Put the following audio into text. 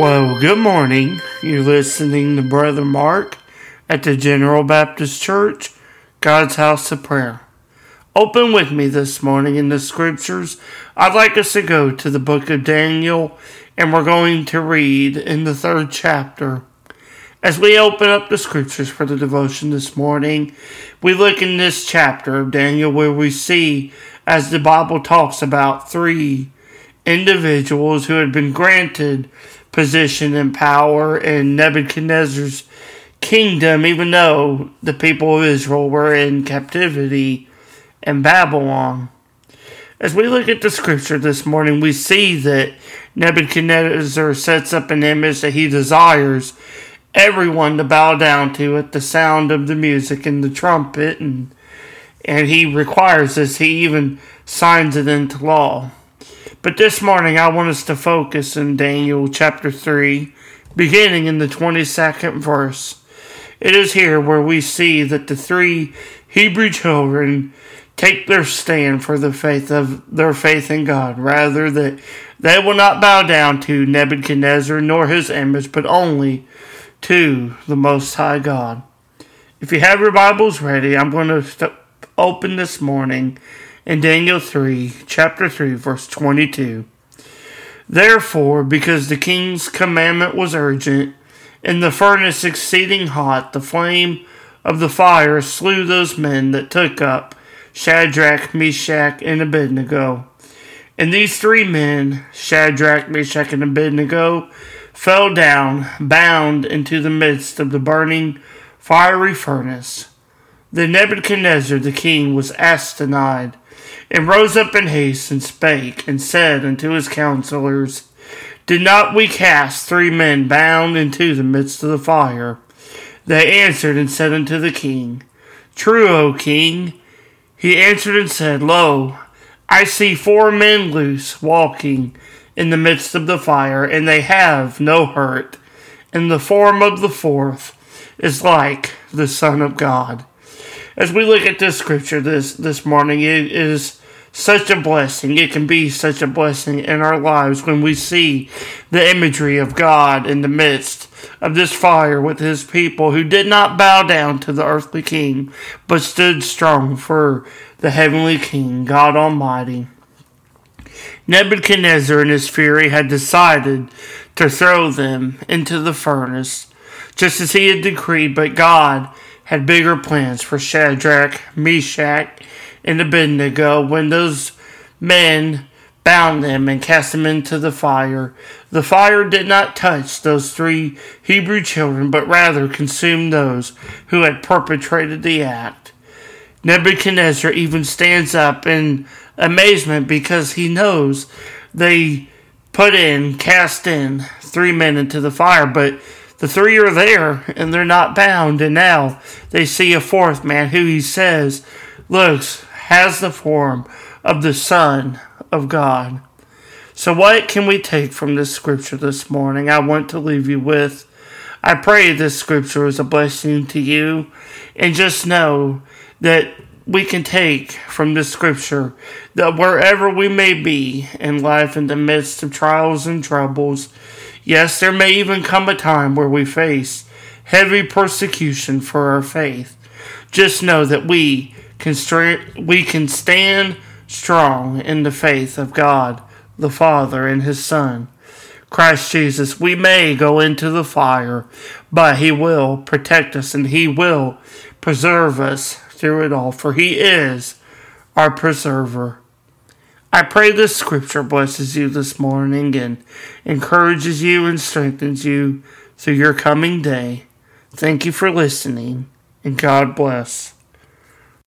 Well, good morning. You're listening to Brother Mark at the General Baptist Church, God's House of Prayer. Open with me this morning in the scriptures. I'd like us to go to the book of Daniel, and we're going to read in the third chapter. As we open up the scriptures for the devotion this morning, we look in this chapter of Daniel where we see, as the Bible talks about, three individuals who had been granted position and power in Nebuchadnezzar's kingdom, even though the people of Israel were in captivity in Babylon. As we look at the scripture this morning, we see that Nebuchadnezzar sets up an image that he desires everyone to bow down to at the sound of the music and the trumpet, and, and he requires this. He even signs it into law. But this morning, I want us to focus in Daniel chapter 3, beginning in the 22nd verse. It is here where we see that the three Hebrew children take their stand for the faith of their faith in God, rather that they will not bow down to Nebuchadnezzar nor his image, but only to the Most High God. If you have your Bibles ready, I'm going to open this morning in Daniel 3, chapter 3, verse 22. Therefore, because the king's commandment was urgent, and the furnace exceeding hot, the flame of the fire slew those men that took up Shadrach, Meshach, and Abednego. And these three men, Shadrach, Meshach, and Abednego, fell down, bound into the midst of the burning fiery furnace. Then Nebuchadnezzar the king was astonied, and rose up in haste, and spake, and said unto his counselors, Did not we cast three men bound into the midst of the fire? They answered and said unto the king, True, O king. He answered and said, Lo, I see four men loose, walking in the midst of the fire, and they have no hurt, and the form of the fourth is like the Son of God. As we look at this scripture this, this morning, it is such a blessing. It can be such a blessing in our lives when we see the imagery of God in the midst of this fire with his people who did not bow down to the earthly king, but stood strong for the heavenly king, God Almighty. Nebuchadnezzar in his fury had decided to throw them into the furnace, just as he had decreed, but God had bigger plans for Shadrach, Meshach, and Abednego when those men bound them and cast them into the fire. The fire did not touch those three Hebrew children, but rather consumed those who had perpetrated the act. Nebuchadnezzar even stands up in amazement because he knows they put in, cast in three men into the fire, but the three are there and they're not bound, and now they see a fourth man who he says looks has the form of the Son of God. So, what can we take from this scripture this morning? I want to leave you with. I pray this scripture is a blessing to you, and just know that we can take from this scripture that wherever we may be in life, in the midst of trials and troubles, yes, there may even come a time where we face heavy persecution for our faith. Just know that we can we can stand strong in the faith of God the Father and His Son, Christ Jesus. We may go into the fire, but He will protect us and He will preserve us through it all, for He is our preserver. I pray this scripture blesses you this morning and encourages you and strengthens you through your coming day. Thank you for listening, and God bless.